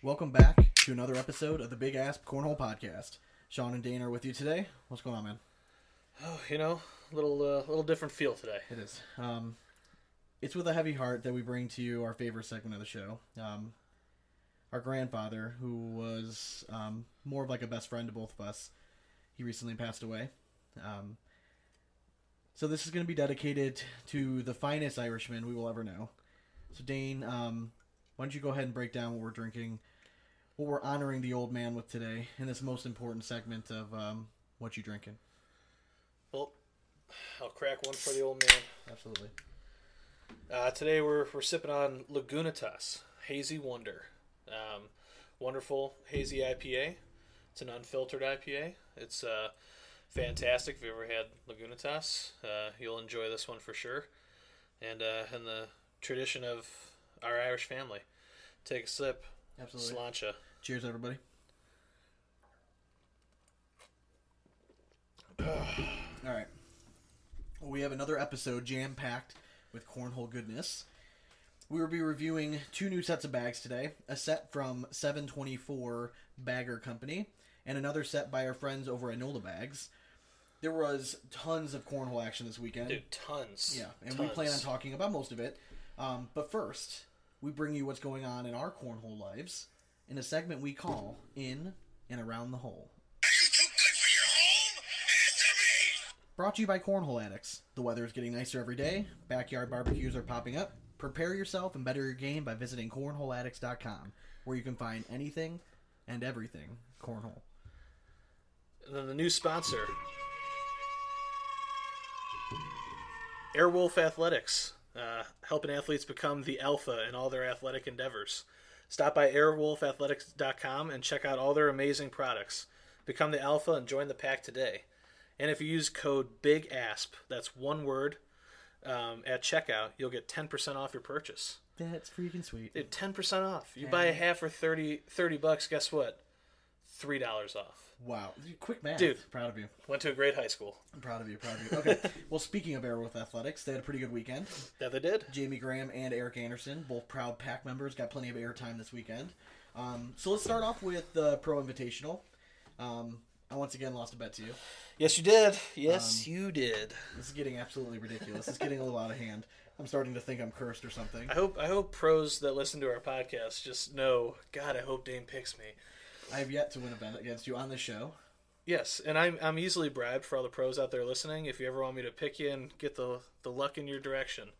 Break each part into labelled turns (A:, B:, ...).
A: Welcome back to another episode of the Big Ass Cornhole Podcast. Sean and Dane are with you today. What's going on, man?
B: Oh, you know, a little uh, little different feel today.
A: It is. Um, it's with a heavy heart that we bring to you our favorite segment of the show. Um, our grandfather, who was um, more of like a best friend to both of us, he recently passed away. Um, so this is going to be dedicated to the finest Irishman we will ever know. So Dane, um, why don't you go ahead and break down what we're drinking, what we're honoring the old man with today in this most important segment of um, what you drinking?
B: Well, I'll crack one for the old man.
A: Absolutely.
B: Uh, today we're we're sipping on Lagunitas Hazy Wonder, um, wonderful hazy IPA. It's an unfiltered IPA. It's uh, fantastic. If you ever had Lagunitas, uh, you'll enjoy this one for sure. And uh, in the tradition of our Irish family, take a sip.
A: Absolutely.
B: Sláinte.
A: Cheers, everybody. All right. Well, we have another episode jam packed with cornhole goodness. We will be reviewing two new sets of bags today a set from 724 Bagger Company and another set by our friends over at Nola Bags. There was tons of cornhole action this weekend.
B: Dude, tons.
A: Yeah, and we plan on talking about most of it. Um, but first, we bring you what's going on in our cornhole lives in a segment we call In and Around the Hole.
C: Are you too good for your home? Answer me!
A: Brought to you by Cornhole Addicts. The weather is getting nicer every day. Backyard barbecues are popping up. Prepare yourself and better your game by visiting cornholeaddicts.com, where you can find anything and everything cornhole.
B: And then the new sponsor, Airwolf Athletics, uh, helping athletes become the alpha in all their athletic endeavors. Stop by airwolfathletics.com and check out all their amazing products. Become the alpha and join the pack today. And if you use code BIGASP, that's one word, um, at checkout, you'll get 10% off your purchase.
A: That's freaking sweet.
B: Dude, 10% off. You buy a half for 30, 30 bucks, guess what? $3 off.
A: Wow. Quick math.
B: Dude.
A: Proud of you.
B: Went to a great high school.
A: I'm proud of you. Proud of you. Okay. well, speaking of Airwolf Athletics, they had a pretty good weekend.
B: That they did.
A: Jamie Graham and Eric Anderson, both proud pack members, got plenty of airtime this weekend. Um, so let's start off with the Pro Invitational. Um, I once again lost a bet to you.
B: Yes, you did. Yes, you did.
A: This is getting absolutely ridiculous. It's getting a little out of hand. I'm starting to think I'm cursed or something.
B: I hope I hope pros that listen to our podcast just know. God, I hope Dane picks me.
A: I have yet to win a bet against you on the show.
B: Yes, and I'm I'm easily bribed for all the pros out there listening. If you ever want me to pick you and get the the luck in your direction,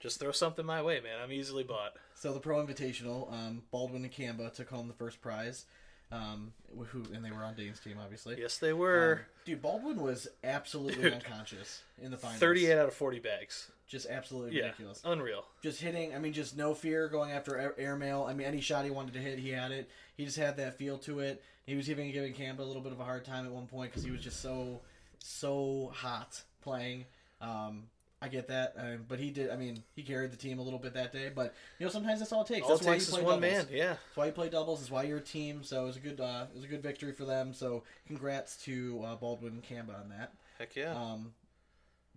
B: just throw something my way, man. I'm easily bought.
A: So the Pro Invitational, um, Baldwin and Kamba took home the first prize. Um, who and they were on Dane's team, obviously.
B: Yes, they were.
A: Um, dude, Baldwin was absolutely
B: Dude.
A: unconscious in the finals.
B: 38 out of 40 bags.
A: just absolutely
B: Yeah,
A: ridiculous.
B: unreal.
A: just hitting. I mean, just no fear going after air, airmail. I mean, any shot he wanted to hit, he had it. He just had that feel to it. He was even giving Campbell a little bit of a hard time at one point because he was just so, so hot playing. Um, I get that, um, but he did. I mean, he carried the team a little bit that day. But you know, sometimes that's all it takes.
B: All
A: that's
B: it
A: why
B: takes
A: you
B: is
A: play
B: one
A: doubles.
B: man. Yeah.
A: That's why you play doubles. That's why you're a team. So it was a good, uh, it was a good victory for them. So congrats to uh, Baldwin and Camba on that.
B: Heck yeah.
A: Um,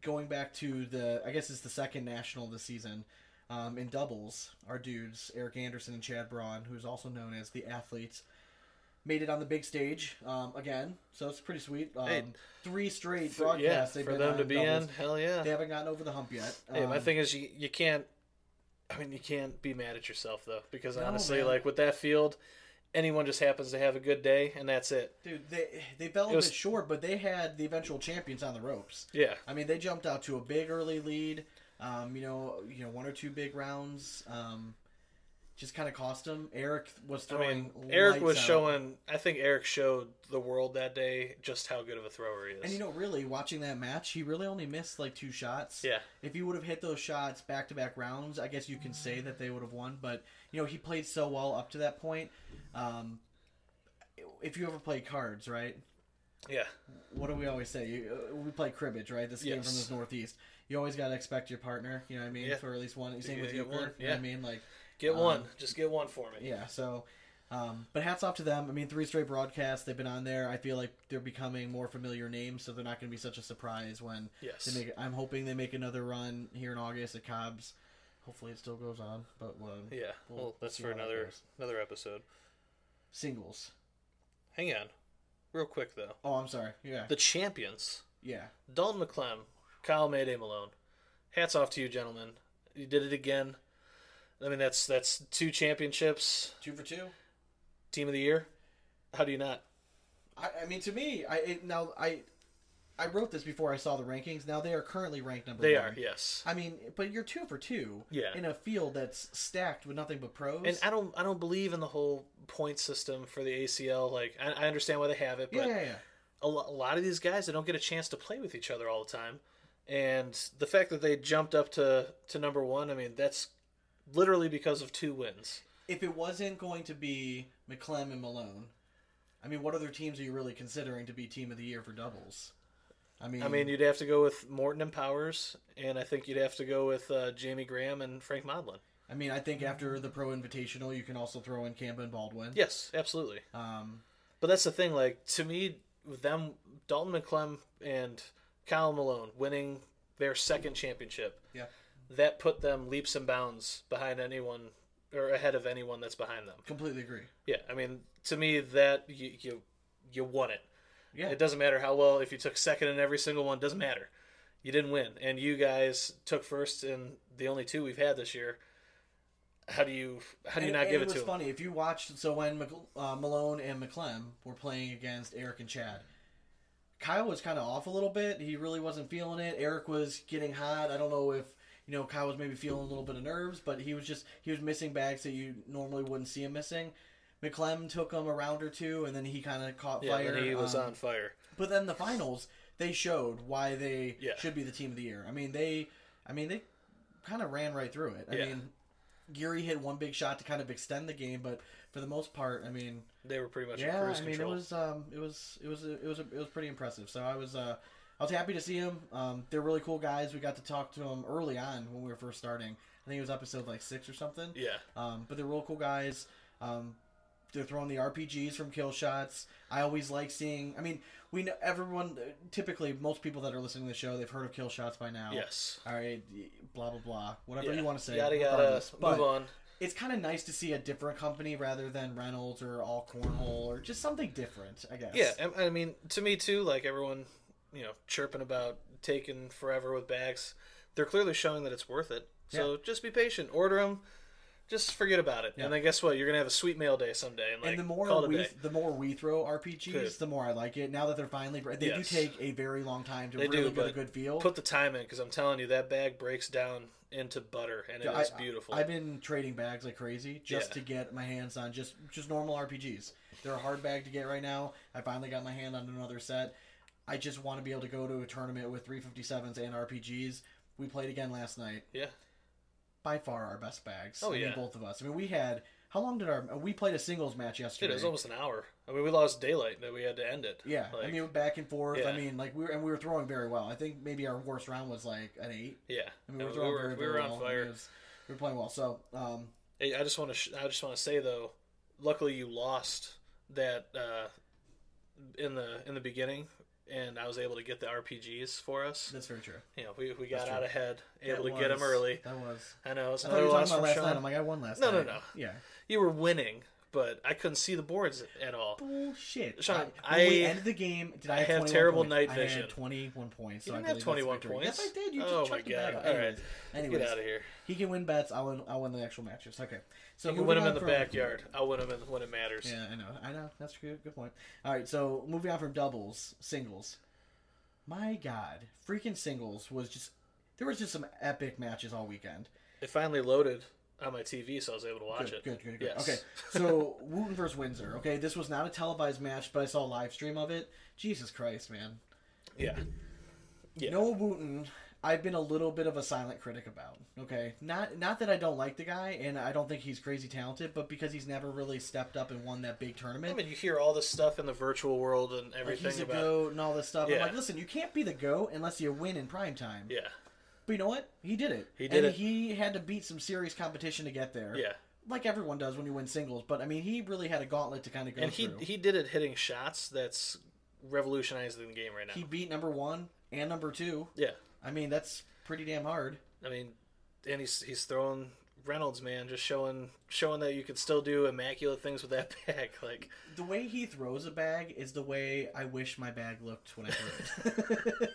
A: going back to the, I guess it's the second national this season. Um, in doubles, our dudes Eric Anderson and Chad Braun, who's also known as the athletes, made it on the big stage um, again. So it's pretty sweet. Um,
B: Hey,
A: three straight broadcasts
B: yeah,
A: they've
B: for
A: been
B: them to be
A: doubles.
B: in, hell yeah.
A: They haven't gotten over the hump yet.
B: Hey, my
A: Um,
B: thing is you you can't. I mean, you can't be mad at yourself though, because
A: No,
B: honestly,
A: man.
B: like with that field, anyone just happens to have a good day, and that's it.
A: dude, they they fell a
B: was-
A: bit short, but they had the eventual champions on the ropes.
B: Yeah,
A: I mean, they jumped out to a big early lead. Um, you know, you know, one or two big rounds. Um, just kind of cost him. Eric was throwing.
B: I mean, Eric was
A: out.
B: showing. I think Eric showed the world that day just how good of a thrower he is.
A: And you know, really watching that match, he really only missed like two shots.
B: yeah,
A: If he would have hit those shots back to back rounds, I guess you can say that they would have won. But you know, he played so well up to that point. Um, if you ever play cards, right?
B: yeah,
A: What do we always say? Uh, we play cribbage, right? This game from the Northeast. You always got to expect your partner. You know what I mean?
B: Yeah.
A: For at least one. Same with you,
B: one,
A: You know what I mean? Like,
B: get
A: Um,
B: one. Just get one for me.
A: yeah. So, um, but hats off to them. I mean, three straight broadcasts they've been on there. I feel like they're becoming more familiar names, so they're not going to be such a surprise when
B: Yes.
A: they make. I'm hoping they make another run here in August at Cobb's. Hopefully, it still goes on. But uh,
B: Yeah.
A: We'll
B: that's for another another episode.
A: singles.
B: Hang on, real quick though.
A: Oh, I'm sorry. Yeah,
B: The champions,
A: yeah.
B: Dalton McClem, Kyle Mayday Malone. Hats off to you, gentlemen. You did it again. I mean, that's that's two championships,
A: Two for two.
B: team of the year. How do you not?
A: I, I mean, to me, I it, now I I wrote this before I saw the rankings. Now they are currently ranked number
B: They
A: one.
B: are, yes.
A: I mean, but you're two for two.
B: Yeah.
A: In a field that's stacked with nothing but pros.
B: And I don't I don't believe in the whole point system for the ACL. Like I, I understand why they have it, but
A: yeah, yeah, yeah.
B: a, lo- a lot of these guys they don't get a chance to play with each other all the time. And the fact that they jumped up to to number one, I mean, that's literally because of two wins.
A: If it wasn't going to be McClem and Malone, I mean, what other teams are you really considering to be team of the year for doubles? I mean,
B: I mean, you'd have to go with Morton and Powers, and I think you'd have to go with uh, Jamie Graham and Frank Modlin.
A: I mean, I think after the Pro Invitational, you can also throw in Campa and Baldwin.
B: Yes, absolutely.
A: Um,
B: But that's the thing. Like to me, them, Dalton McClem and Kyle Malone winning their second championship,
A: yeah,
B: that put them leaps and bounds behind anyone or ahead of anyone that's behind them.
A: completely agree.
B: Yeah, I mean, to me, that you you, you won it.
A: Yeah,
B: It doesn't matter how well if you took second in every single one. Doesn't matter. You didn't win, and you guys took first in the only two we've had this year. How do you how do you
A: And-
B: not
A: and
B: give
A: it
B: it
A: was
B: to
A: funny if you watched. So when Mc, uh, Malone and McClem were playing against Eric and Chad, Kyle was kind of off a little bit. He really wasn't feeling it. Eric was getting hot. I don't know if you know Kyle was maybe feeling a little bit of nerves, but he was just he was missing bags that you normally wouldn't see him missing. McClem took him a round or two, and then he kind of caught
B: Yeah,
A: fire.
B: he was
A: um,
B: on fire.
A: But then the finals, they showed why they
B: Yeah.
A: should be the team of the year. I mean, they, I mean, they kind of ran right through it. I
B: Yeah.
A: mean, Geary hit one big shot to kind of extend the game, but for the most part, I mean,
B: They were pretty much
A: yeah,
B: cruise
A: I mean,
B: control.
A: it was, um, it was, it was, it was, it was pretty impressive. So I was, uh, I was happy to see them. Um, they're really cool guys. We got to talk to them early on when we were first starting. I think it was episode like six or something.
B: yeah,
A: Um, but they're real cool guys. Um, they're throwing the RPGs from kill shots. I always like seeing. I mean, we know everyone. Typically, most people that are listening to the show, they've heard of kill shots by now.
B: yes.
A: All right. Blah blah blah. Whatever
B: Yeah.
A: you want to say.
B: Yada yada. Move on.
A: It's kind of nice to see a different company rather than Reynolds or All Cornhole or just something different. I guess.
B: Yeah, I I mean, to me too. Like everyone, you know, chirping about taking forever with bags. They're clearly showing that it's worth it. So just be patient. Order them. Just forget about it,
A: Yeah.
B: and then guess what? You're gonna have a sweet mail day someday, and like
A: and the more
B: call it a
A: we the more we throw RPGs,
B: Good.
A: the more I like it. Now that they're finally they
B: Yes.
A: do take a very long time to
B: They
A: really
B: do,
A: get a good feel.
B: Put the time in, because I'm telling you, that bag breaks down into butter, and it is
A: I-
B: beautiful.
A: I've been trading bags like crazy just
B: Yeah.
A: to get my hands on just just normal RPGs. They're a hard bag to get right now. I finally got my hand on another set. I just want to be able to go to a tournament with 357s and RPGs. We played again last night.
B: yeah,
A: By far our best bags.
B: Oh,
A: I mean,
B: yeah.
A: both of us. I mean, we had how long did our we played a singles match yesterday?
B: it was almost an hour. I mean, we lost daylight that we had to end it.
A: yeah, I mean back and forth. I mean, like we were and we were throwing very well. I think maybe our worst round was like an eight.
B: yeah.
A: I mean, we were
B: we
A: throwing
B: were,
A: very,
B: we were
A: very
B: on
A: well. I mean,
B: fire.
A: was- we were playing well. So, um,
B: Hey, I just want to. Sh- I just want to say though, luckily you lost that uh, in the in the beginning, and I was able to get the RPGs for us.
A: that's very true.
B: You know, we, we got out ahead, able
A: That
B: to get them early.
A: That was.
B: I know it's
A: I
B: another loss from
A: last
B: Sean.
A: night. I'm like, I won last
B: No, no,
A: night.
B: no.
A: Yeah.
B: You were winning, but I couldn't see the boards at all.
A: Bullshit.
B: Sean,
A: I, when we ended the game, did I,
B: I
A: have,
B: have terrible
A: points?
B: night
A: I
B: vision.
A: had 21 points.
B: You
A: so I
B: didn't have 21
A: that's the victory.
B: points.
A: Yes, I did. You oh just
B: oh my god! All
A: Anyways,
B: right,
A: anyways,
B: get out of here.
A: he can win bets. I'll win. I'll win the actual matches. Okay. So
B: You can win them in the
A: from-
B: backyard. I'll win them in, when it matters.
A: Yeah, I know. I know. That's a good. Good point. All right. So moving on from doubles, singles. My God, freaking singles was just. There was just some epic matches all weekend.
B: It finally loaded on my TV, so I was able to watch
A: Good,
B: it.
A: good, good, good.
B: Yes.
A: Okay, so Wooten versus Windsor. Okay, this was not a televised match, but I saw a live stream of it. Jesus Christ, man.
B: Yeah. Yeah.
A: Noah Wooten, I've been a little bit of a silent critic about. Okay, not not that I don't like the guy and I don't think he's crazy talented, but because he's never really stepped up and won that big tournament.
B: I mean, you hear all this stuff in the virtual world and
A: like
B: everything
A: he's a
B: about.
A: goat and all this stuff. I'm
B: Yeah.
A: like, listen, you can't be the goat unless you win in prime time.
B: Yeah.
A: But you know what? He did it.
B: He did
A: and
B: it.
A: He had to beat some serious competition to get there.
B: Yeah.
A: Like everyone does when you win singles, but I mean, he really had a gauntlet to kind of go
B: And he
A: through.
B: he did it hitting shots that's revolutionizing the game right now.
A: he beat number one and number two.
B: yeah.
A: I mean, that's pretty damn hard.
B: I mean, and he's he's throwing Reynolds, man, just showing showing that you can still do immaculate things with that bag. Like
A: The way he throws a bag is the way I wish my bag looked when I threw it.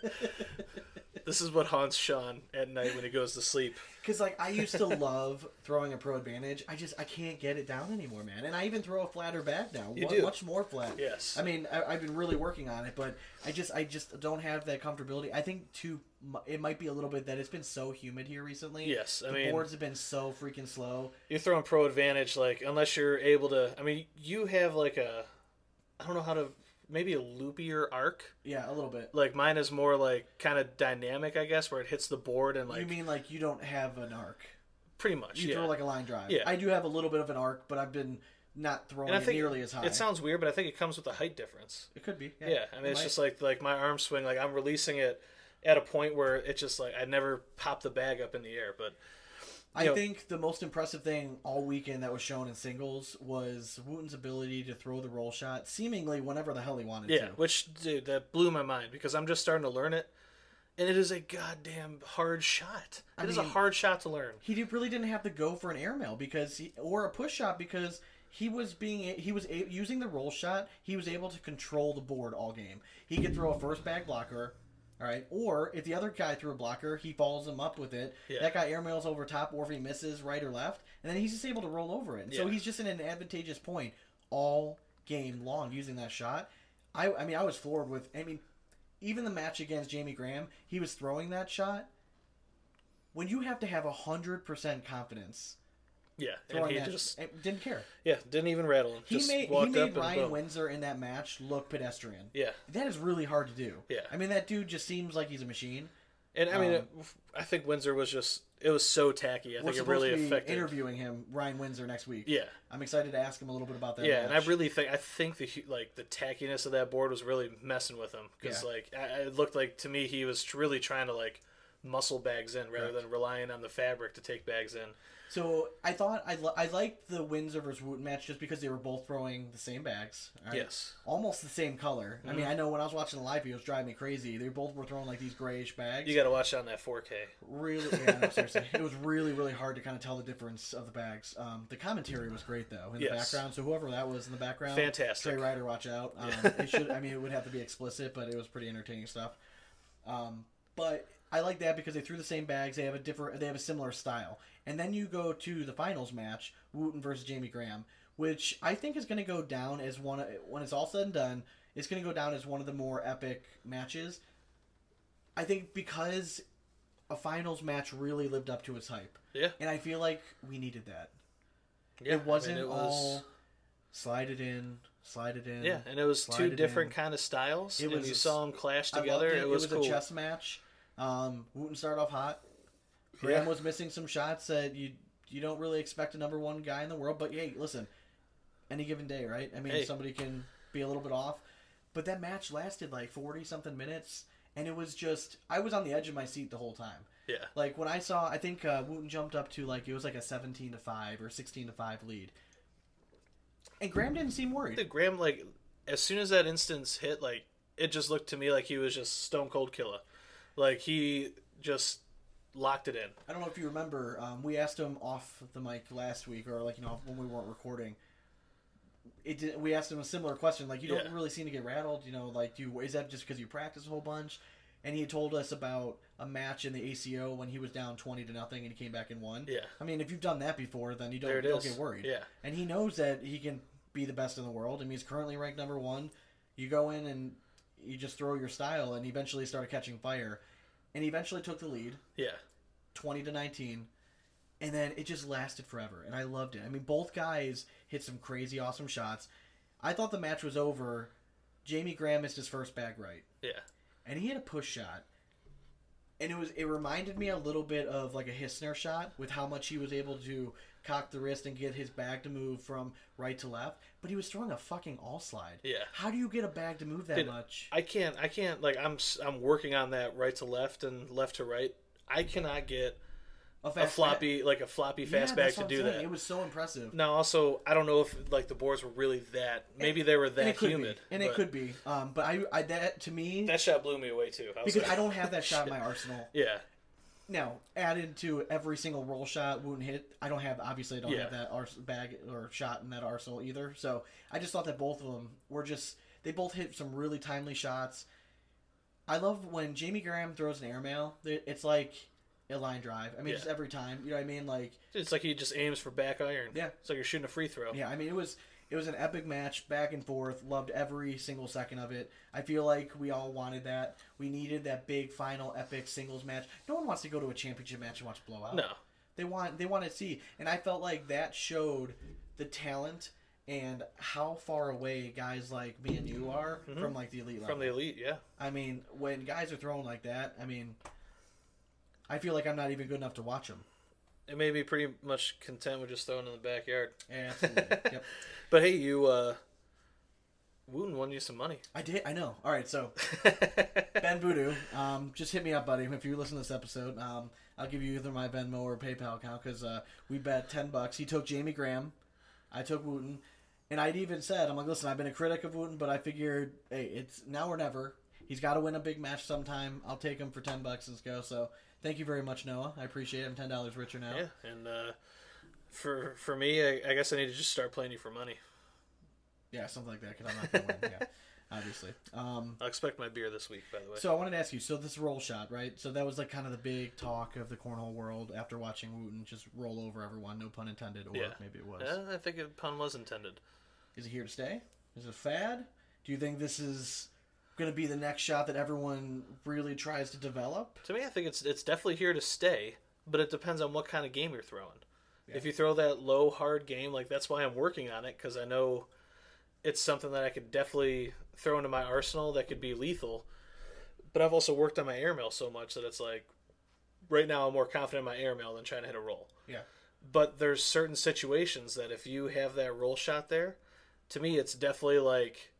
B: this is what haunts Sean at night when he goes to sleep.
A: Because like I used to love throwing a pro advantage. I just I can't get it down anymore, man. And I even throw a flatter bag now,
B: You do.
A: much more flat.
B: Yes.
A: I mean I, I've been really working on it, but I just I just don't have that comfortability. I think too it might be a little bit that it's been so humid here recently.
B: Yes, I
A: the
B: mean-
A: boards have been so freaking slow.
B: You're throwing pro advantage, like unless you're able to. I mean, you have like a, I don't know how to, maybe a loopier arc.
A: Yeah, a little bit.
B: Like mine is more like kind of dynamic, I guess, where it hits the board and like
A: you mean like you don't have an arc?
B: pretty much.
A: You
B: yeah.
A: throw like a line drive.
B: Yeah.
A: I do have a little bit of an arc, but I've been not throwing it nearly as high.
B: it sounds weird, but I think it comes with a height difference.
A: It could be.
B: Yeah, I mean,
A: It
B: it's
A: might.
B: just like like my arm swing, like I'm releasing it at a point where it's just like I never pop the bag up in the air, but
A: I
B: you know-
A: think the most impressive thing all weekend that was shown in singles was Wooten's ability to throw the roll shot seemingly whenever the hell he wanted
B: yeah,
A: to.
B: which dude, that blew my mind because I'm just starting to learn it, and it is a goddamn hard shot. It
A: I
B: is a hard shot to learn.
A: He did- really didn't have to go for an airmail because he, or a push shot because he was being he was a, using the roll shot. He was able to control the board all game. He could throw a first bag blocker. All right, or if the other guy threw a blocker, he follows him up with it.
B: Yeah.
A: That guy airmails over top, or if he misses right or left, and then he's just able to roll over it. So
B: Yeah.
A: he's just in an advantageous point all game long using that shot. I, I mean, I was floored with. I mean, even the match against Jamie Graham, he was throwing that shot. When you have to have hundred percent confidence
B: Yeah, and he
A: that,
B: just
A: didn't care.
B: yeah didn't even rattle him.
A: He
B: just
A: made he
B: walked
A: made
B: up and
A: Ryan
B: boom.
A: Windsor in that match look pedestrian.
B: Yeah,
A: That is really hard to do.
B: Yeah.
A: I mean, that dude just seems like he's a machine.
B: and I mean,
A: Um,
B: I think Windsor was just it was so tacky. I think it really affected.
A: interviewing him, Ryan Windsor, next week.
B: Yeah,
A: I'm excited to ask him a little bit about that.
B: yeah, and I really think I think the like the tackiness of that board was really messing with him because
A: Yeah.
B: like I, it looked like to me he was really trying to like muscle bags in rather
A: Correct.
B: than relying on the fabric to take bags in.
A: So I thought I, li- I liked the Windsor versus Wooten match just because they were both throwing the same bags. right?
B: Yes.
A: Almost the same color. I mean,
B: Mm-hmm.
A: I know when I was watching the live, it was driving me crazy. They both were throwing like these grayish bags.
B: You got to watch out on that 4K.
A: really, yeah, no, seriously, it was really, really hard to kind of tell the difference of the bags. Um, the commentary was great though in the background. So whoever that was in the background,
B: Fantastic.
A: Trey Ryder, watch out. Um, it should. I mean, it would have to be explicit, but it was pretty entertaining stuff. Um, but I like that because they threw the same bags. They have a different. They have a similar style. And then you go to the finals match, Wooten versus Jamie Graham, which I think is going to go down as one. of- When it's all said and done, it's going to go down as one of the more epic matches. I think because a finals match really lived up to its hype,
B: Yeah.
A: and I feel like we needed that.
B: Yeah.
A: it wasn't
B: I mean, it
A: all
B: was,
A: slide it in, slide it in.
B: Yeah, and it was two
A: it
B: different
A: in.
B: kind of styles,
A: It
B: and
A: was
B: you
A: a-
B: saw them clash together.
A: It.
B: It was,
A: was
B: cool.
A: a chess match. Um, Wooten started off hot. Graham
B: Yeah.
A: was missing some shots that you you don't really expect a number one guy in the world. But hey, listen, any given day, right? I mean,
B: Hey.
A: somebody can be a little bit off. But that match lasted like forty something minutes, and it was just I was on the edge of my seat the whole time.
B: Yeah.
A: Like when I saw, I think uh, Wooten jumped up to like it was like a seventeen to five or sixteen to five lead, and Graham didn't seem worried.
B: The Graham like as soon as that instance hit, like it just looked to me like he was just stone cold killer. Like he just locked it in.
A: I don't know if you remember, um, we asked him off the mic last week, or like you know when we weren't recording. It did, we asked him a similar question, like you don't
B: Yeah.
A: really seem to get rattled, you know, like do you, is that just because you practice a whole bunch? And he had told us about a match in the ACO when he was down twenty to nothing and he came back and won.
B: Yeah.
A: I mean, if you've done that before, then you don't, you don't get worried.
B: Yeah.
A: and he knows that he can be the best in the world. I mean, he's currently ranked number one. You go in and you just throw your style, and eventually started catching fire, and he eventually took the lead.
B: Yeah.
A: 20 to 19 and then it just lasted forever and i loved it i mean both guys hit some crazy awesome shots i thought the match was over jamie graham missed his first bag right
B: Yeah.
A: and he had a push shot and it was it reminded me a little bit of like a Hissner shot with how much he was able to cock the wrist and get his bag to move from right to left but he was throwing a fucking all slide
B: Yeah.
A: how do you get a bag to move that
B: Dude,
A: much
B: I can't. I can't. Like I'm. I'm working on that right to left and left to right. I cannot get a
A: fast
B: floppy like a floppy.
A: Yeah,
B: fast bag to do
A: saying.
B: that.
A: it was so impressive
B: Now, also, I don't know if like the boards were really that. Maybe they were that
A: could
B: humid.
A: be. and it could be um, but I, I that to me
B: That shot blew me away too. I
A: because
B: like,
A: I don't have that shot in my arsenal.
B: Yeah,
A: now added to every single roll shot Wooten hit. I don't have obviously I don't
B: Yeah.
A: have that ars- bag or shot in that arsenal either. So I just thought that both of them were just they both hit some really timely shots. I love when Jamie Graham throws an airmail. It's like a line drive. I mean,
B: Yeah.
A: just every time. You know what I mean? Like
B: It's like he just aims for back iron.
A: Yeah.
B: It's like you're shooting a free throw.
A: Yeah, I mean it was it was an epic match, back and forth. Loved every single second of it. I feel like we all wanted that. We needed that big final epic singles match. No one wants to go to a championship match and watch blowout.
B: No.
A: They want they want to see, and I felt like that showed the talent and how far away guys like me and you are from like the elite level.
B: Mm-hmm. From the elite, yeah.
A: I mean, when guys are thrown like that, I mean, I feel like I'm not even good enough to watch them.
B: It may be pretty much content with just throwing in the backyard.
A: Absolutely. yep.
B: But hey, you uh Wooten won you some money.
A: I did. I know. All right, so Ben Voodoo, um, just hit me up, buddy. If you listen to this episode, um, I'll give you either my Venmo or PayPal account because uh, we bet ten bucks. He took Jamie Graham, I took Wooten, and I'd even said, I'm like, listen, I've been a critic of Wooten, but I figured, hey, it's now or never. He's got to win a big match sometime. I'll take him for ten bucks. Let's go. So thank you very much, Noah. I appreciate it. I'm ten dollars richer now.
B: Yeah, and uh for for me, I, I guess I need to just start playing you for money.
A: Yeah, something like that. Because I'm not gonna win. Yeah, obviously. Um,
B: I'll expect my beer this week, by the way.
A: So I wanted to ask you. So this roll shot, right? So that was like kind of the big talk of the cornhole world after watching Wooten just roll over everyone. No pun intended, or
B: Yeah.
A: maybe it was.
B: yeah, I think a pun was intended.
A: Is it here to stay? Is it a fad? Do you think this is going to be the next shot that everyone really tries to develop?
B: To me, I think it's it's definitely here to stay, but it depends on what kind of game you're throwing. If you throw that low hard game, like that's why I'm working on it because I know it's something that I could definitely throw into my arsenal that could be lethal. But I've also worked on my airmail so much that it's like right now I'm more confident in my airmail than trying to hit a roll.
A: Yeah.
B: But there's certain situations that if you have that roll shot there, to me it's definitely like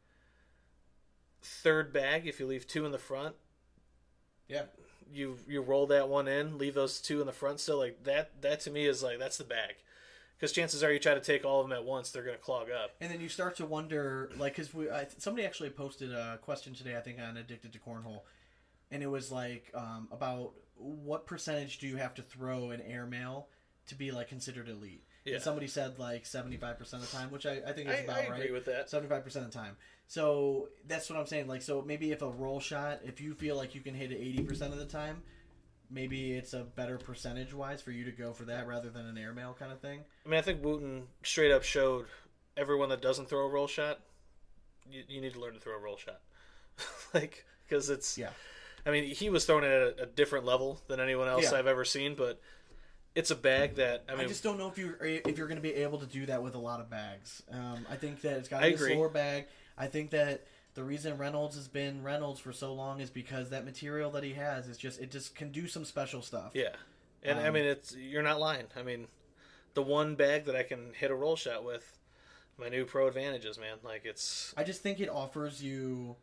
B: third bag if you leave two in the front
A: Yeah.
B: you you roll that one in, leave those two in the front still. Like that that to me is like that's the bag, because chances are you try to take all of them at once, they're gonna clog up.
A: And then you start to wonder, like, because we I, somebody actually posted a question today, I think, on Addicted to Cornhole, and it was like um, about what percentage do you have to throw an airmail to be like considered elite?
B: Yeah.
A: And somebody said like seventy five percent of the time, which I, I think is
B: I,
A: about
B: I agree
A: right.
B: with that.
A: Seventy five percent of the time. So that's what I'm saying. Like, so maybe if a roll shot, if you feel like you can hit it eighty percent of the time. Maybe it's a better percentage wise for you to go for that rather than an airmail kind of thing.
B: I mean, I think Wooten straight up showed everyone that doesn't throw a roll shot, you, you need to learn to throw a roll shot, like because it's.
A: Yeah.
B: I mean, he was throwing it at a, a different level than anyone else
A: Yeah.
B: I've ever seen, but it's a bag that I mean.
A: I, just don't know if you if you're going to be able to do that with a lot of bags. Um, I think that it's got to be a slower bag. I think that the reason Reynolds has been Reynolds for so long is because that material that he has is just it just can do some special stuff.
B: Yeah, and I
A: Um,
B: mean it's you're not lying. I mean, the one bag that I can hit a roll shot with, my new pro advantages, man. Like it's
A: I just think it offers you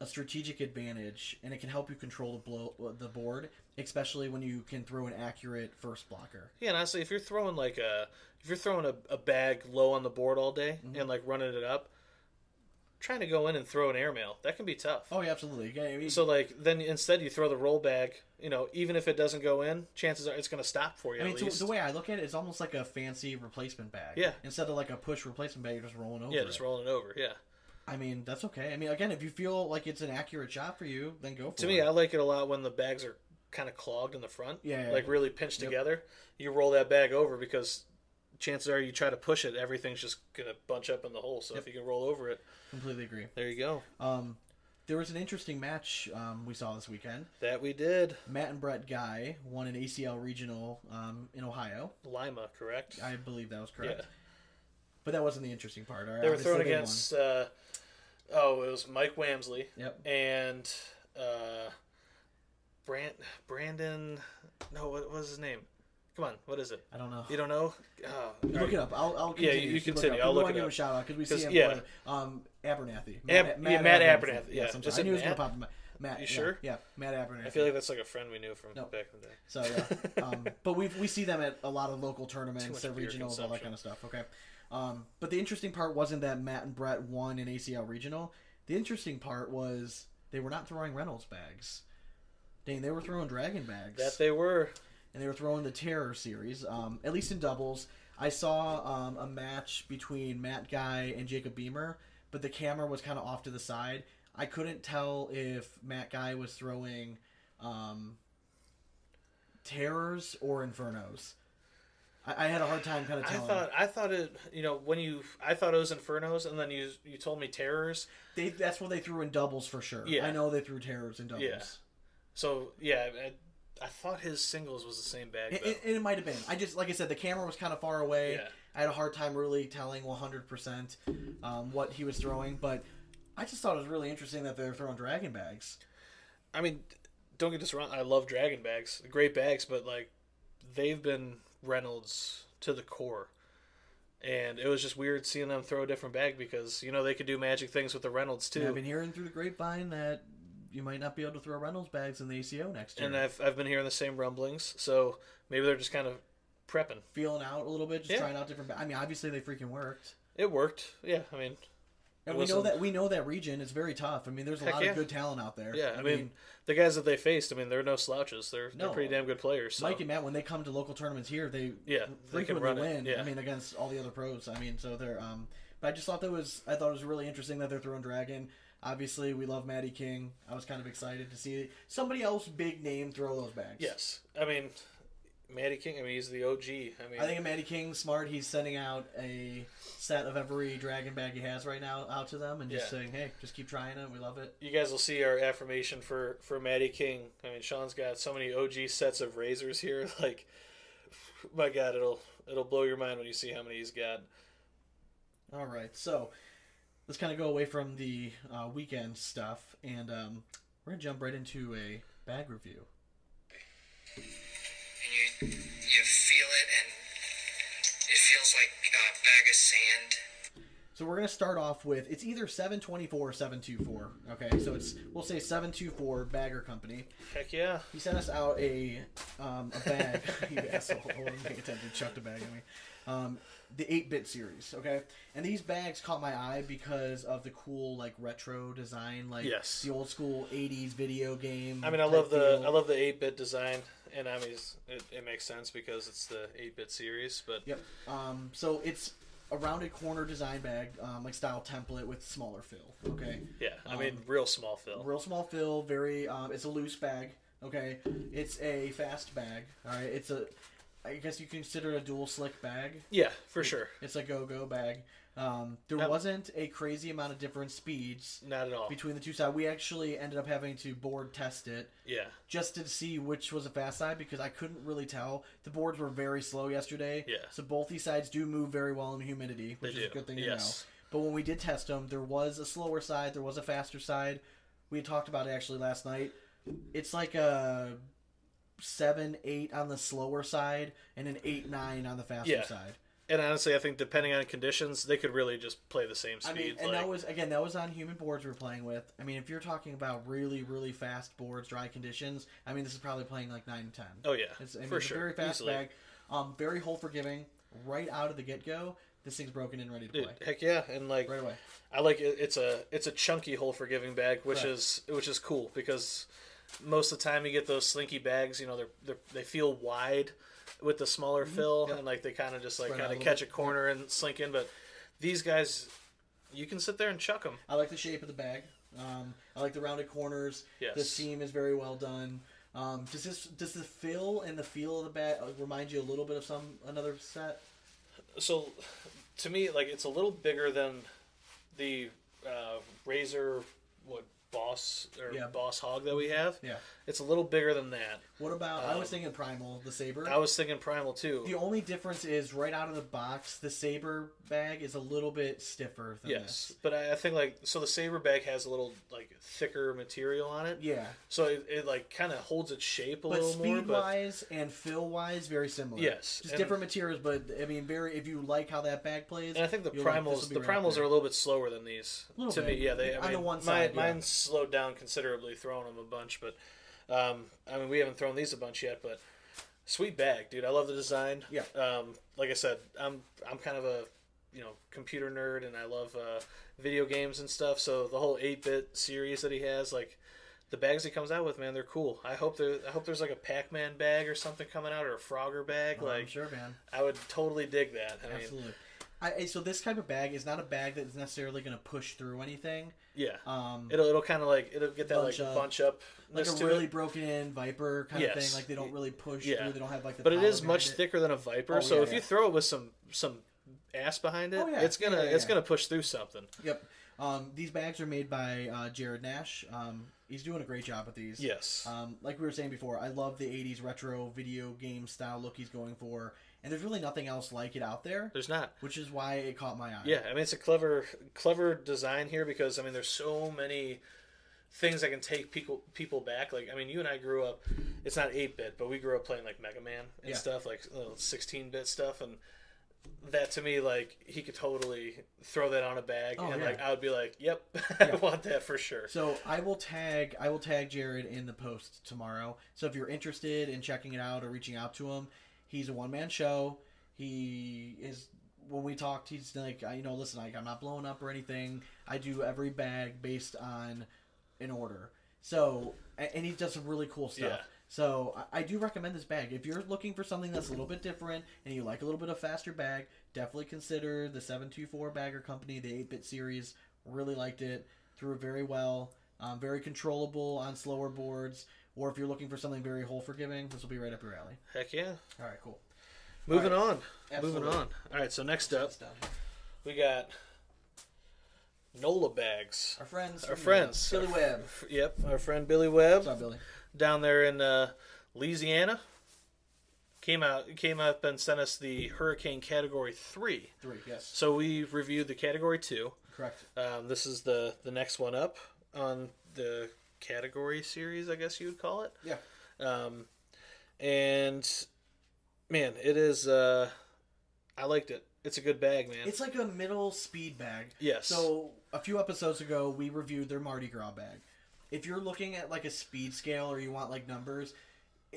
A: a strategic advantage, and it can help you control the blow the board, especially when you can throw an accurate first blocker.
B: yeah. And honestly, if you're throwing like a if you're throwing a, a bag low on the board all day
A: Mm-hmm.
B: and like running it up, trying to go in and throw an airmail that can be tough.
A: Oh, yeah, absolutely. Yeah, I mean,
B: So like then instead you throw the roll bag. You know, even if it doesn't go in, chances are it's going to stop for you
A: I mean, the way I look at it, it's almost like a fancy replacement bag.
B: Yeah.
A: Instead of like a push replacement bag, you're just rolling over.
B: yeah,
A: it.
B: just rolling over. Yeah.
A: I mean, that's okay. I mean, again, if you feel like it's an accurate shot for you, then go for
B: To
A: it.
B: To me, I like it a lot when the bags are kind of clogged in the front.
A: Yeah, yeah,
B: Like
A: yeah.
B: really pinched
A: Yep.
B: together. You roll that bag over because chances are you try to push it, everything's just going to bunch up in the hole. So if you can roll over it,
A: completely agree.
B: there you go.
A: Um, there was an interesting match um, we saw this weekend.
B: That we did.
A: Matt and Brett Guy won an ACL regional um, in Ohio.
B: Lima, correct?
A: I believe that was correct.
B: Yeah.
A: But that wasn't the interesting part. Right?
B: They were
A: Obviously,
B: throwing
A: they won.
B: against, uh, oh, it was Mike Wamsley
A: Yep.
B: and uh, Brand, Brandon, no, what was his name? Come on, what is it?
A: I don't know.
B: You don't know? Oh,
A: Look
B: alright.
A: it up. I'll, I'll
B: Yeah,
A: continue.
B: you
A: Just look
B: continue. I'll look it
A: give
B: up.
A: a shout out because we see him.
B: yeah.
A: play. Um, Abernathy.
B: Ab- yeah, Matt Abernathy. Yeah.
A: Yes, I'm
B: Is.
A: I
B: it
A: knew he was gonna pop in my Matt.
B: You
A: yeah,
B: sure?
A: Yeah, Matt Abernathy.
B: I feel like that's like a friend we knew from
A: No.
B: back in the day.
A: So yeah, um, but we we see them at a lot of local tournaments,
B: beer
A: regionals, all that kind of stuff. Okay, um, but the interesting part wasn't that Matt and Brett won an ACL regional. The interesting part was they were not throwing Reynolds bags. Dang, they were throwing dragon bags.
B: That they were.
A: And they were throwing the Terror series. Um, at least in doubles, I saw um, a match between Matt Guy and Jacob Beamer, but the camera was kind of off to the side. I couldn't tell if Matt Guy was throwing um, Terrors or Infernos. I, I had a hard time kind of
B: I
A: telling.
B: thought I thought it. You know, when you I thought it was Infernos, and then you you told me Terrors.
A: they, that's what they threw in doubles for sure.
B: Yeah.
A: I know they threw Terrors in doubles.
B: Yeah. So yeah, I, thought his singles was the same bag.
A: It, it, it might have been. I just, like I said, the camera was kind of far away.
B: Yeah.
A: I had a hard time really telling 100% um, what he was throwing, but I just thought it was really interesting that they're throwing dragon bags.
B: I mean, don't get this wrong. I love Dragon bags, great bags, but like they've been Reynolds to the core, and it was just weird seeing them throw a different bag because you know they could do magic things with the Reynolds too.
A: I've been hearing through the grapevine that you might not be able to throw Reynolds bags in the ACO next year.
B: and I've I've been hearing the same rumblings, so maybe they're just kind of prepping.
A: Feeling out a little bit, just
B: Yeah.
A: trying out different. Ba- I mean, obviously they freaking worked,
B: It worked, yeah. I mean,
A: and we know that we know that region is very tough. I mean, there's a
B: Heck
A: lot
B: yeah.
A: of good talent out there.
B: yeah. I, mean, the guys that they faced, I mean, they're no slouches. They're
A: No.
B: they're pretty damn good players. So.
A: Mike and Matt, when they come to local tournaments here, they
B: Yeah, they
A: frequently
B: run
A: win.
B: yeah.
A: I mean, against all the other pros. I mean, so they're. Um, but I just thought that was. I thought it was really interesting that they're throwing Dragon. Obviously, we love Maddie King. I was kind of excited to see somebody else big name throw those bags.
B: yes, I mean, Matty King. I mean, he's the OG. I mean,
A: I think Maddie King's smart. He's sending out a set of every Dragon bag he has right now out to them and just
B: Yeah.
A: saying, "Hey, just keep trying it. We love it."
B: you guys will see our affirmation for for Matty King. I mean, Sean's got so many OG sets of razors here. Like, my God, it'll it'll blow your mind when you see how many he's got.
A: All right, so let's kind of go away from the uh, weekend stuff, and um, we're gonna jump right into a bag review.
C: and you you feel it, and it feels like a bag of sand.
A: So we're gonna start off with it's either seven twenty four or seven two four. Okay, so it's we'll say seven two four Bagger Company.
B: Heck yeah.
A: He sent us out a um, a bag. you asshole! I wasn't paying attention. Chucked a bag at me. Um, the eight bit series. Okay, and these bags caught my eye because of the cool like retro design, like
B: Yes.
A: the old school '80s video game.
B: I mean, I love the
A: feel.
B: I love the eight bit design, and I mean, it, it makes sense because it's the eight bit series. But
A: Yep. Um, so it's a rounded corner design bag, um, like style template with smaller fill. Okay.
B: yeah, I mean, real small fill.
A: real small fill very um, it's a loose bag okay it's a fast bag all right it's a i guess you consider it a dual slick bag
B: Yeah, for sure.
A: it's a go-go bag um, there
B: Yep.
A: wasn't a crazy amount of different speeds
B: Not at all.
A: between the two sides we actually ended up having to board test it
B: Yeah,
A: just to see which was a fast side because i couldn't really tell the boards were very slow yesterday
B: Yeah.
A: so both these sides do move very well in humidity which
B: They
A: is a good thing to know but when we did test them, there was a slower side, there was a faster side. We had talked about it actually last night. It's like a seven, eight on the slower side, and an eight, nine on the faster
B: Yeah.
A: side.
B: and honestly, I think depending on conditions, they could really just play the same
A: I
B: speed.
A: mean, and
B: like,
A: that was again that was on human boards we are playing with. I mean, if you're talking about really, really fast boards, dry conditions, I mean, this is probably playing like nine and ten.
B: oh yeah,
A: It's, I mean,
B: for
A: it's
B: sure,
A: a very fast
B: easily.
A: bag, um, very hole forgiving. Right out of the get go, this thing's broken and ready to
B: Dude,
A: play
B: heck yeah, and like
A: right away.
B: I like it. It's a it's a chunky hole forgiving bag, which
A: Correct.
B: is which is cool because most of the time you get those slinky bags. You know, they're, they're they feel wide with the smaller fill,
A: Mm-hmm. Yep.
B: and like they kind of just like kind of catch a corner and slink in. But these guys, you can sit there and chuck them.
A: I like the shape of the bag. Um, I like the rounded corners.
B: Yes.
A: The seam is very well done. Um, does this does the feel and the feel of the bag uh, remind you a little bit of some another set?
B: So, to me, like it's a little bigger than the uh, Razor what Boss or
A: Yeah.
B: Boss Hog that we have.
A: Yeah.
B: It's a little bigger than that.
A: What about? I was
B: Um,
A: thinking Primal, the saber.
B: I was thinking Primal too.
A: the only difference is right out of the box, the saber bag is a little bit stiffer than
B: Yes,
A: this.
B: but I, I think like so the saber bag has a little like thicker material on it,
A: Yeah,
B: so it, it like kind of holds its shape a
A: but
B: little more.
A: speed
B: But
A: wise and fill wise, very similar.
B: Yes,
A: just
B: and-
A: different materials, but I mean, very. If you like how that bag plays,
B: and I think the
A: you'll like-
B: primals the
A: right
B: primals
A: there.
B: are a little bit slower than these. To
A: bit.
B: me, yeah, they. I
A: On the
B: mean,
A: one side, yeah.
B: mine's slowed down considerably, throwing them a bunch, but um, I mean we haven't thrown these a bunch yet, but sweet bag, dude. I love the design.
A: Yeah.
B: Um, like I said, I'm I'm kind of a you know computer nerd, and I love uh, video games and stuff. So the whole eight bit series that he has, like the bags he comes out with, man, they're cool. I hope there. I hope there's like a Pac-Man bag or something coming out, or a Frogger bag.
A: Oh, I'm
B: like,
A: sure, man.
B: I would totally dig that. I
A: Absolutely. I, I- so this type of bag is not a bag that's necessarily going to push through anything.
B: yeah.
A: Um,
B: It'll it'll kind of like it'll get that
A: Bunch
B: like
A: up.
B: bunch up
A: like a really
B: it.
A: broken in Viper kind of thing. Like they don't really push
B: Yeah.
A: through. They don't have like the.
B: But it is much
A: it.
B: thicker than a Viper,
A: Oh,
B: so
A: yeah,
B: if
A: yeah.
B: you throw it with some some ass behind it,
A: Oh,
B: it's gonna it's gonna push through something.
A: Yep. Um, these bags are made by uh, Jared Nash. Um, he's doing a great job with these.
B: Yes.
A: Um, like we were saying before, I love the '80s retro video game style look he's going for, and there's really nothing else like it out there,
B: There's not.
A: which is why it caught my eye.
B: Yeah, I mean it's a clever clever design here because I mean there's so many things that can take people people back. Like I mean you and I grew up it's not 8 bit, but we grew up playing like Mega Man and
A: Yeah.
B: stuff, like 16 bit stuff and that to me like he could totally throw that on a bag
A: Oh,
B: and
A: yeah.
B: like I would be like, "Yep, I want that for sure."
A: So I will tag I will tag Jared in the post tomorrow. So if you're interested in checking it out or reaching out to him, he's a one man show. He is when we talked, he's like, you know, listen, like I'm not blowing up or anything. I do every bag based on an order. So and he does some really cool stuff.
B: Yeah.
A: So I, I do recommend this bag. If you're looking for something that's a little bit different and you like a little bit of faster bag, definitely consider the 724 Bagger Company, the 8-bit series. Really liked it. Threw it very well. Um, very controllable on slower boards. Or if you're looking for something very hole forgiving, this will be right up your alley.
B: Heck yeah.
A: All right, cool.
B: Moving
A: All
B: on. Moving on. All right, so next up we got Nola bags.
A: Our friends.
B: Our friends.
A: Billy Webb.
B: Yep, our friend Billy Webb.
A: What's up, Billy?
B: down there in uh, Louisiana. Came out, came up and sent us the Hurricane Category Three.
A: Three, yes.
B: So we reviewed the Category Two.
A: Correct.
B: Um, this is the the next one up on the category series, I guess you would call it.
A: Yeah.
B: Um, and man, it is. Uh, I liked it. It's a good bag, man.
A: It's like a middle speed bag.
B: Yes.
A: So a few episodes ago, we reviewed their Mardi Gras bag. If you're looking at like a speed scale or you want like numbers,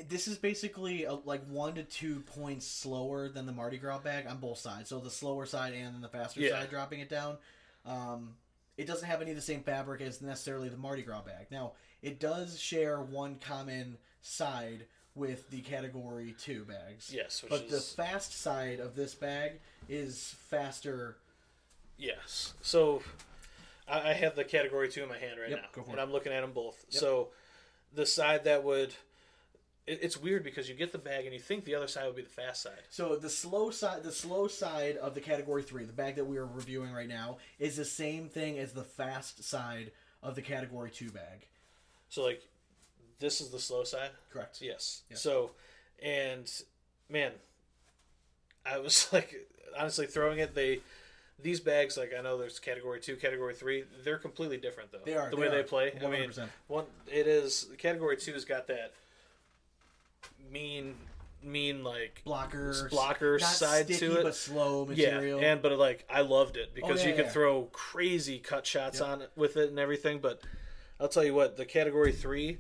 A: this is basically a, like one to two points slower than the Mardi Gras bag on both sides. So the slower side and then the faster
B: Yeah.
A: side dropping it down. Um, it doesn't have any of the same fabric as necessarily the Mardi Gras bag. Now it does share one common side with the Category Two bags.
B: yes, which
A: But the fast side of this bag is faster.
B: Yes. So I, I have the category two in my hand right
A: Yep,
B: now, and
A: it.
B: I'm looking at them both.
A: Yep.
B: So the side that would it's weird because you get the bag and you think the other side would be the fast side.
A: So the slow side, the slow side of the category three, the bag that we are reviewing right now, is the same thing as the fast side of the category two bag.
B: So like this is the slow side.
A: Correct.
B: Yes.
A: Yes.
B: So and man, I was like honestly throwing it. They these bags like I know there's category two, category three. They're completely different though.
A: They are
B: the
A: they
B: way
A: are,
B: they play. I mean, one it is category two's got that mean mean like
A: blocker,
B: blocker side to it.
A: but slow material.
B: Yeah, and but like I loved it because
A: yeah,
B: you could
A: yeah.
B: throw crazy cut shots
A: Yep.
B: on it with it and everything. But I'll tell you what, the category three,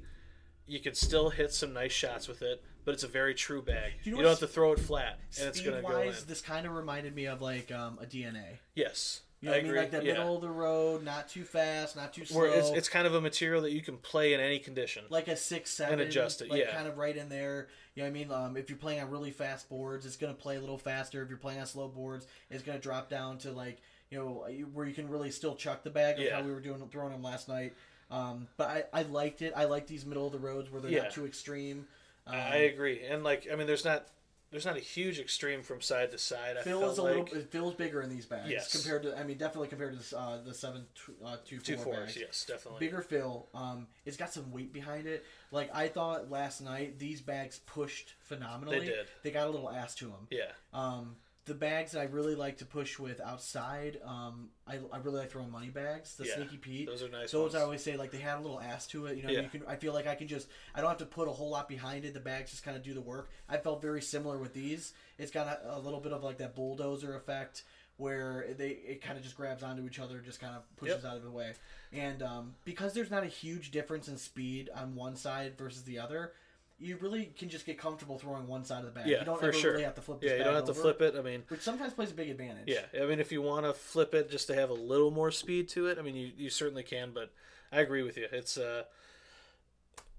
B: you could still hit some nice shots with it, but it's a very true bag.
A: You
B: You, don't have to throw it flat, and it's gonna go in.
A: wise, this kind of reminded me of like um, a DNA.
B: Yes,
A: You know
B: I
A: what I mean? Like that
B: yeah.
A: middle of the road, not too fast, not too slow.
B: Where it's it's kind of a material that you can play in any condition.
A: like a six seven and
B: adjust it,
A: like
B: yeah.
A: kind of right in there. You know what I mean? Um, if you're playing on really fast boards, it's gonna play a little faster. If you're playing on slow boards, it's gonna drop down to like you know where you can really still chuck the bag. Like
B: Yeah.
A: how we were doing throwing them last night. Um, but I, I liked it. I like these middle of the roads where they're
B: Yeah.
A: not too extreme. Um,
B: I agree, and like I mean, there's not there's not a huge extreme from side to side. I
A: feels
B: felt
A: a
B: like
A: little. It feels bigger in these bags
B: Yes.
A: compared to. I mean, definitely compared to uh, the seven two, uh, two,
B: two
A: four
B: fours.
A: bags.
B: Yes, definitely.
A: bigger fill. Um, it's got some weight behind it. Like I thought last night, these bags pushed phenomenally.
B: They did.
A: They got a little ass to them.
B: Yeah,
A: Um, the bags that I really like to push with outside, um, I, I really like throwing money bags. The
B: Yeah,
A: Sneaky Pete.
B: those are nice
A: Those
B: ones.
A: I always say like they had a little ass to it. You know,
B: Yeah.
A: you can. I feel like I can just. I don't have to put a whole lot behind it. The bags just kind of do the work. I felt very similar with these. It's got a, a little bit of like that bulldozer effect where they it kind of just grabs onto each other, just kind of pushes
B: Yep.
A: out of the way. And um, because there's not a huge difference in speed on one side versus the other, you really can just get comfortable throwing one side of the bag.
B: yeah,
A: you don't
B: for
A: ever
B: sure.
A: really have to flip. This
B: yeah, you don't have to flip it. I mean,
A: which sometimes plays a big advantage.
B: Yeah, I mean, if you want to flip it just to have a little more speed to it, I mean, you, you certainly can. But I agree with you. It's uh,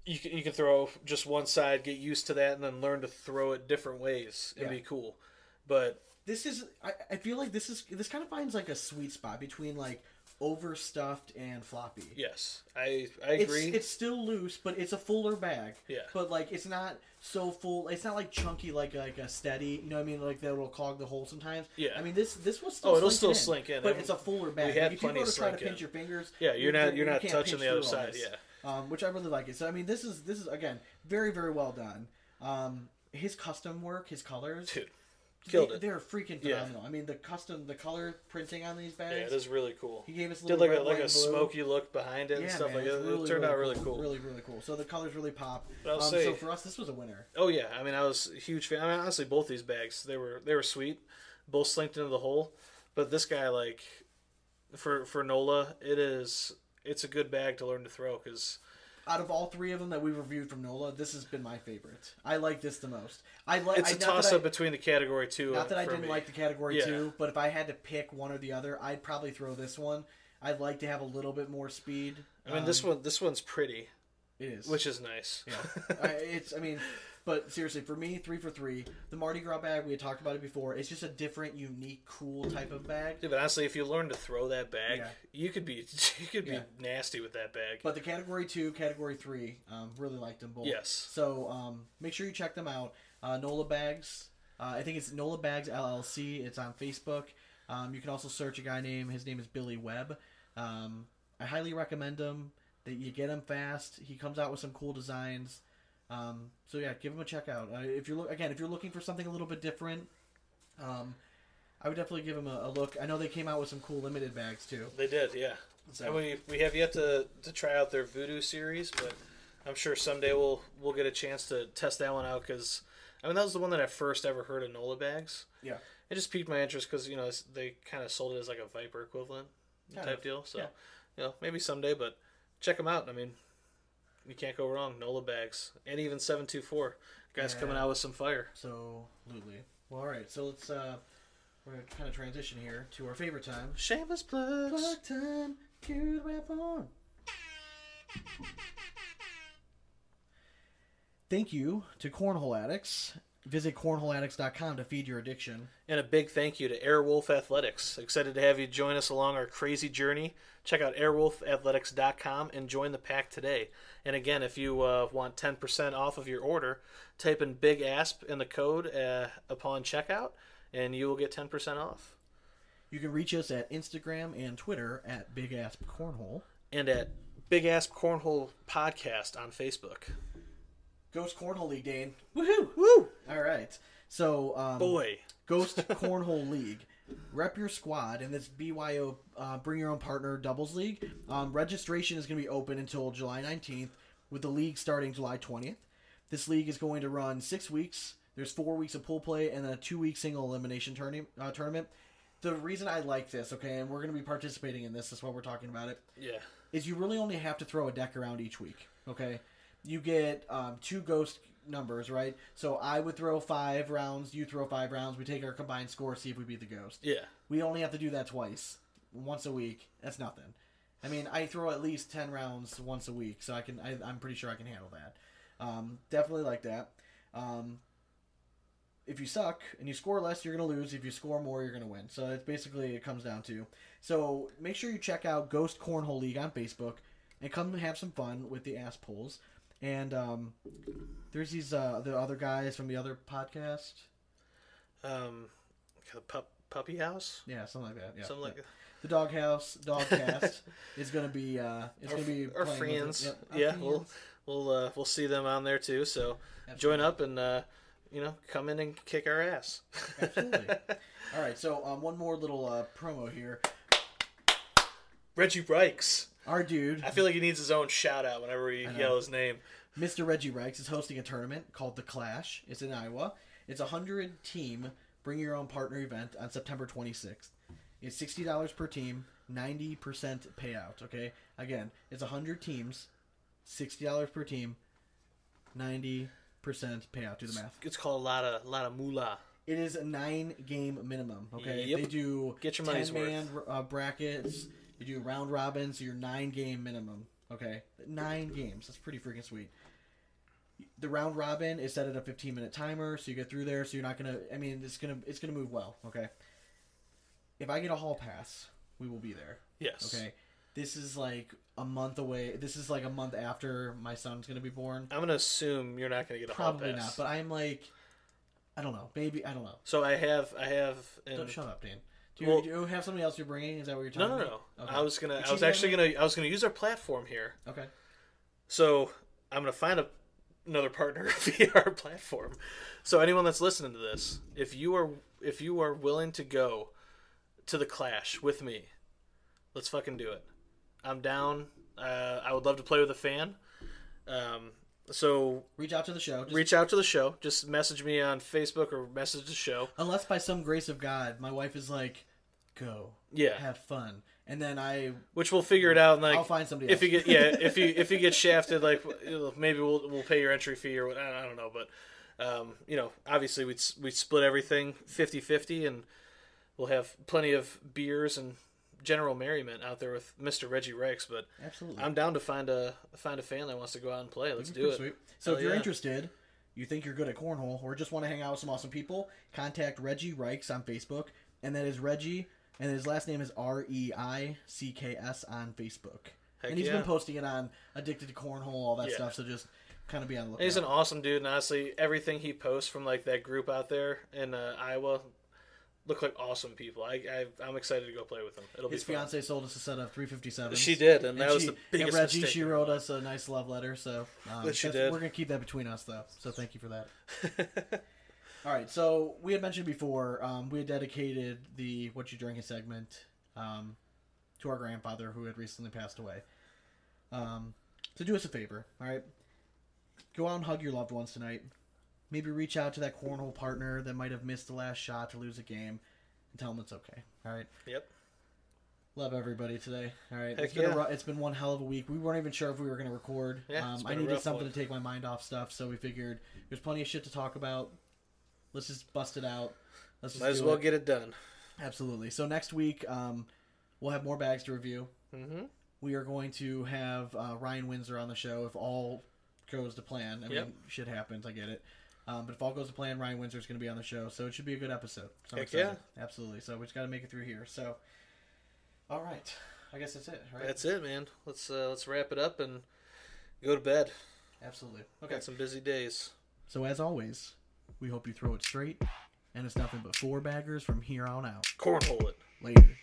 B: you can, you can throw just one side, get used to that, and then learn to throw it different ways and
A: Yeah.
B: be cool. But
A: this is I, I feel like this is this kind of finds like a sweet spot between like overstuffed and floppy.
B: yes, I I agree.
A: it's still loose, but it's a fuller bag.
B: Yeah.
A: But like it's not so full. It's not like chunky like like a steady. You know what I mean? Like that will clog the hole sometimes.
B: Yeah.
A: I mean this this was still.
B: Oh, it'll still slink in.
A: But
B: I-
A: it's a fuller bag.
B: we had
A: like, if you
B: plenty
A: to try to
B: slink in.
A: pinch your fingers.
B: yeah, you're not
A: you
B: you're not touching the other side. Yeah.
A: Um, which I really like it. So I mean, this is this is again very very well done. Um, his custom work, his colors,
B: Dude, killed
A: they,
B: it.
A: They're freaking
B: Yeah.
A: phenomenal. I mean, the custom, the color printing on these bags.
B: Yeah,
A: bags.
B: it is really cool.
A: he gave us a
B: Did
A: little
B: like a
A: red,
B: like
A: white,
B: a
A: and blue.
B: smoky look behind it and
A: Yeah,
B: stuff
A: man,
B: like that.
A: really,
B: it turned out really
A: cool.
B: cool.
A: Really, really cool. So the colors really pop.
B: But I'll
A: um,
B: say-
A: so for us, this was a winner.
B: Oh yeah, I mean I was a huge fan. I mean honestly, both these bags they were they were sweet, both slinked into the hole. But this guy like, for for Nola, it is it's a good bag to learn to throw because
A: Out of all three of them that we reviewed from Nola, this has been my favorite. I like this the most. I like.
B: it's
A: I,
B: a toss
A: I-
B: up between the category two.
A: Not that I didn't
B: me.
A: like the category
B: Yeah.
A: two, but if I had to pick one or the other, I'd probably throw this one. I'd like to have a little bit more speed.
B: I mean this
A: Um,
B: one this one's pretty,
A: it is.
B: which is nice.
A: Yeah, I, it's. I mean, but seriously, for me, three for three. The Mardi Gras bag we had talked about it before. It's just a different, unique, cool type of bag.
B: Yeah, but honestly, if you learn to throw that bag,
A: Yeah.
B: you could be you could be
A: Yeah.
B: nasty with that bag.
A: But the category two, category three, um, really liked them both.
B: Yes.
A: So um, make sure you check them out. Uh, Nola Bags. Uh, I think it's Nola Bags LLC. It's on Facebook. Um, you can also search a guy name. His name is Billy Webb. Um, I highly recommend him. That you get him fast. He comes out with some cool designs. Um, so yeah, give them a check out. Uh, if you're loo- again, if you're looking for something a little bit different, um, I would definitely give them a, a look. I know they came out with some cool limited bags too.
B: They did, yeah.
A: So-
B: And we we have yet to, to try out their Voodoo series, but I'm sure someday we'll we'll get a chance to test that one out because I mean that was the one that I first ever heard of Nola bags.
A: Yeah.
B: It just piqued my interest because you know they kind of sold it as like a Viper equivalent
A: Kind
B: type
A: of,
B: deal. So
A: yeah.
B: you know maybe someday, but check them out. I mean, you can't go wrong. Nola bags and even seven two four guys
A: Yeah.
B: coming out with some fire.
A: So, absolutely. Well, all right. So let's uh, we're gonna kind of transition here to our favorite time.
B: Shameless plugs.
A: Plug time. Cue the rap on. Thank you to Cornhole Addicts. Visit cornholeaddicts.com to feed your addiction.
B: And a big thank you to Airwolf Athletics. Excited to have you join us along our crazy journey. Check out airwolfathletics.com and join the pack today. And again, if you uh, want 10% off of your order, type in Big Asp in the code uh, upon checkout, and you will get 10% off.
A: You can reach us at Instagram and Twitter at Big Asp Cornhole.
B: And at Big Asp Cornhole Podcast on Facebook.
A: Ghost Cornhole League, Dane.
B: Woohoo! Woo!
A: All right. So, um,
B: Boy.
A: Ghost Cornhole League. Rep your squad in this BYO uh, Bring Your Own Partner Doubles League. Um, registration is going to be open until July 19th, with the league starting July 20th. This league is going to run six weeks. There's four weeks of pool play and then a two week single elimination tourney, uh, tournament. The reason I like this, okay, and we're going to be participating in this, that's why we're talking about it,
B: Yeah.
A: is you really only have to throw a deck around each week. Okay, you get um, two ghost numbers, right? So I would throw five rounds, you throw five rounds. We take our combined score, see if we beat the ghost.
B: Yeah.
A: We only have to do that twice, once a week. That's nothing. I mean, I throw at least ten rounds once a week, so I can. I, I'm pretty sure I can handle that. Um, definitely like that. Um, if you suck and you score less, you're gonna lose. If you score more, you're gonna win. So it's basically it comes down to. So make sure you check out Ghost Cornhole League on Facebook and come and have some fun with the ass pulls. And um, there's these uh, the other guys from the other podcast.
B: Um, the pup, Puppy House?
A: Yeah, something like that. Yeah,
B: Something like
A: yeah. the Doghouse Dogcast is gonna be uh, is
B: our,
A: gonna be
B: our
A: playing with it.
B: friends.
A: Yep, our
B: yeah,
A: friends.
B: we'll we'll uh, we'll see them on there too. So join up and uh, you know come in and kick our ass.
A: Absolutely. All right, so um, one more little uh, promo here.
B: Reggie Bikes.
A: Our dude,
B: I feel like he needs his own shout out whenever we yell his name.
A: Mr. Reggie Reicks, is hosting a tournament called The Clash. It's in Iowa. It's a hundred team bring your own partner event on September 26th. It's sixty dollars per team, ninety percent payout. Okay, again, it's a hundred teams, sixty dollars per team, ninety percent payout. Do the math.
B: It's called a lot of lot of moolah.
A: It is a nine game minimum. Okay,
B: Yep.
A: they do
B: Get your money's
A: man uh, brackets. You do round robins. So you're nine game minimum. Okay, nine games. That's pretty freaking sweet. the round robin is set at a 15 minute timer, so you get through there. So you're not gonna. I mean, it's gonna it's gonna move well. Okay. If I get a hall pass, we will be there.
B: Yes.
A: Okay. This is like a month away. This is like a month after my son's gonna be born.
B: I'm gonna assume you're not gonna get a
A: Probably
B: hall pass.
A: not, but I'm like, I don't know. Maybe I don't know.
B: so I have, I have, and
A: Don't shut up, Dan. Do you,
B: Well-
A: do you have something else you're bringing? Is that what you're
B: no,
A: talking
B: no, no.
A: about?
B: I was gonna, I was actually gonna, I was gonna use our platform here.
A: Okay.
B: So I'm gonna find a, another partner via our platform. So anyone that's listening to this, if you are if you are willing to go to the Clash with me, let's fucking do it. I'm down. Uh, I would love to play with a fan. Um, so
A: Reach out to the show. Just,
B: reach out to the show. Just message me on Facebook or message the show.
A: unless by some grace of God, my wife is like, "Go,
B: Yeah,
A: have fun," and then I,
B: which we'll figure it out. And like,
A: I'll find somebody.
B: if
A: else.
B: you get yeah if you if you get shafted like maybe we'll we'll pay your entry fee or what I don't know but um, you know obviously we we split everything 50-50 and we'll have plenty of beers and general merriment out there with Mr. Reggie Reicks but
A: absolutely,
B: I'm down to find a find a fan that wants to go out and play let's do it
A: Sweet. So
B: Hell
A: if you're
B: yeah.
A: interested, you think you're good at cornhole, or just want to hang out with some awesome people, contact Reggie Reicks on Facebook, and that is Reggie, and his last name is R E I C K S on Facebook.
B: Heck
A: and he's
B: yeah.
A: been posting it on Addicted to Cornhole, all that
B: Yeah.
A: stuff. So just kind of be on the lookout.
B: he's an awesome dude and honestly everything he posts from like that group out there in uh, Iowa look like awesome people I, I I'm excited to go play with them it'll
A: His
B: be fun.
A: fiance sold us a set of 357.
B: she did and that was the biggest
A: and Reggie,
B: mistake
A: she wrote us a nice love letter. So um,
B: she did.
A: we're gonna keep that between us, though. So thank you for that. All right. So we had mentioned before um, we had dedicated the "What You Drinking" segment um, to our grandfather who had recently passed away. Um, so do us a favor, all right? Go out and hug your loved ones tonight. Maybe reach out to that cornhole partner that might have missed the last shot to lose a game, and tell them it's okay. All right.
B: yep
A: Love everybody today. All right,
B: Heck
A: it's been
B: yeah.
A: ru- it's been one hell of a week. We weren't even sure if we were going to record.
B: Yeah,
A: um, I
B: a
A: needed something
B: one.
A: to take my mind off stuff, so we figured there's plenty of shit to talk about. Let's just bust it out. Let's just
B: might as well
A: it.
B: get it done
A: absolutely. So next week, um, we'll have more bags to review.
B: mm-hmm.
A: We are going to have uh, Ryan Windsor on the show if all goes to plan. I
B: Yep.
A: mean, shit happens. I get it. Um, but if all goes to plan, Ryan Windsor is going to be on the show, so it should be a good episode. So excited. Absolutely. So we just got to make it through here. So, all right. I guess that's it. Right?
B: That's it, man. Let's uh, let's wrap it up and go to bed.
A: Absolutely.
B: Okay. Got some busy days.
A: So as always, we hope you throw it straight, and it's nothing but four baggers from here on out.
B: Cornhole it.
A: Later.